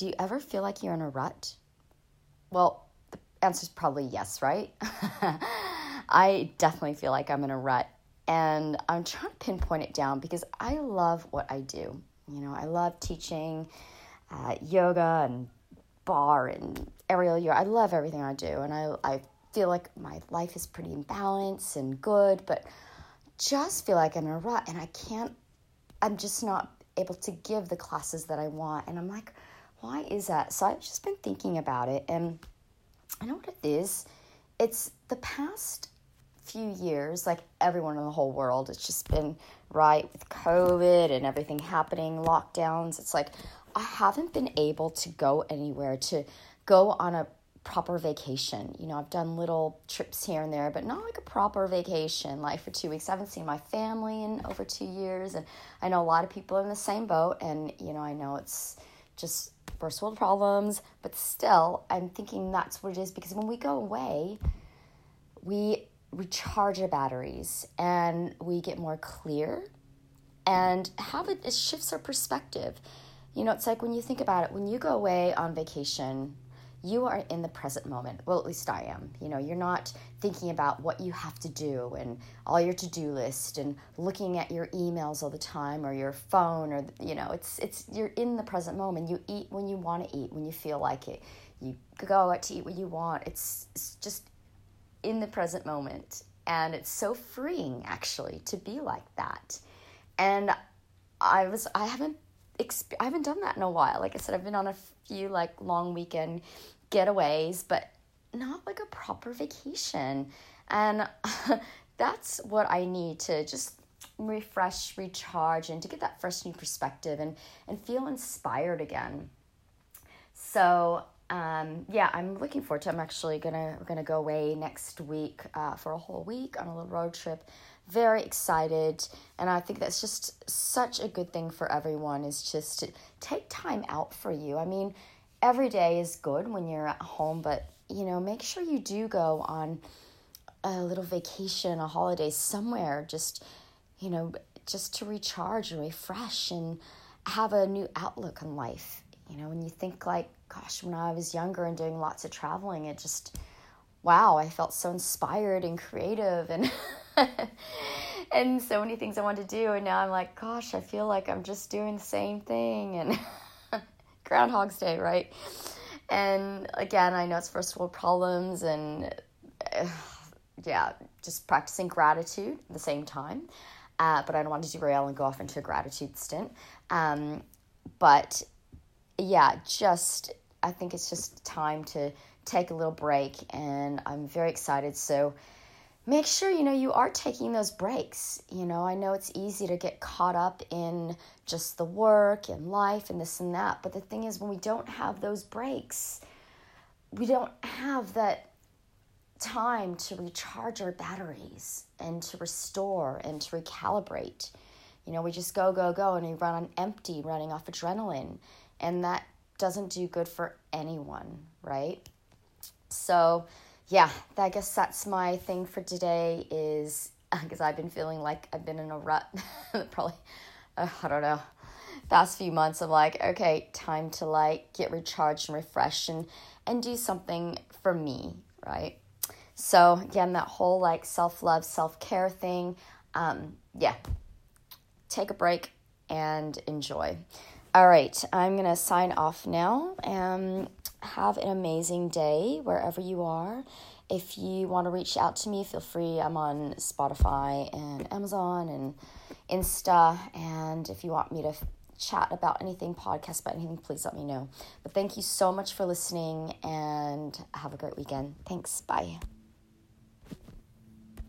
do you ever feel like you're in a rut? Well, the answer is probably yes, right? I definitely feel like I'm in a rut. And I'm trying to pinpoint it down because I love what I do. You know, I love teaching uh, yoga and barre and aerial yoga. I love everything I do. And I, I feel like my life is pretty in balance and good, but just feel like I'm in a rut and I can't, I'm just not able to give the classes that I want. And I'm like, why is that? So I've just been thinking about it, and I know what it is. It's the past few years, like everyone in the whole world, it's just been right with COVID and everything happening, lockdowns. It's like I haven't been able to go anywhere to go on a proper vacation. You know, I've done little trips here and there, but not like a proper vacation, like for two weeks. I haven't seen my family in over two years, and I know a lot of people are in the same boat, and you know, I know it's just first world problems, but still, I'm thinking that's what it is because when we go away, we recharge our batteries and we get more clear and have it, it shifts our perspective. You know, it's like when you think about it, when you go away on vacation, you are in the present moment. Well, at least I am. You know, you're not thinking about what you have to do and all your to-do list and looking at your emails all the time or your phone or you know, it's it's you're in the present moment. You eat when you want to eat, when you feel like it. You go out to eat what you want. It's, it's just in the present moment. And it's so freeing actually to be like that. And I was I haven't exp- I haven't done that in a while. Like I said, I've been on a few like long weekend getaways, but not like a proper vacation. And that's what I need to just refresh, recharge, and to get that fresh new perspective and, and feel inspired again. So, um, yeah, I'm looking forward to. I'm actually gonna we're gonna go away next week uh, for a whole week on a little road trip. Very excited. And i think that's just such a good thing for everyone is just to take time out for you. I mean every day is good when you're at home but you know make sure you do go on a little vacation a holiday somewhere just you know just to recharge and refresh and have a new outlook on life you know when you think like gosh when i was younger and doing lots of traveling it just wow i felt so inspired and creative and and so many things I wanted to do. And now I'm like, gosh, I feel like I'm just doing the same thing. And Groundhog's Day, right? And again, I know it's first world problems and uh, yeah, just practicing gratitude at the same time. Uh, but I don't want to derail and go off into a gratitude stint. Um, but yeah, just I think it's just time to take a little break, and I'm very excited. So make sure you know you are taking those breaks. You know i know it's easy to get caught up in just the work and life and this and that but the thing is when we don't have those breaks we don't have that time to recharge our batteries and to restore and to recalibrate. You know we just go go go and we run on empty running off adrenaline and that doesn't do good for anyone right? So yeah, I guess that's my thing for today is because I've been feeling like I've been in a rut probably uh, I don't know past few months of like okay time to like get recharged and refreshed and and do something for me right? So again that whole like self-love self-care thing um yeah take a break and enjoy all right i'm gonna sign off now um have an amazing day wherever you are. If you want to reach out to me, feel free. I'm on Spotify and Amazon and Insta. And if you want me to chat about anything, podcast about anything, please let me know. But thank you so much for listening and have a great weekend. Thanks. Bye.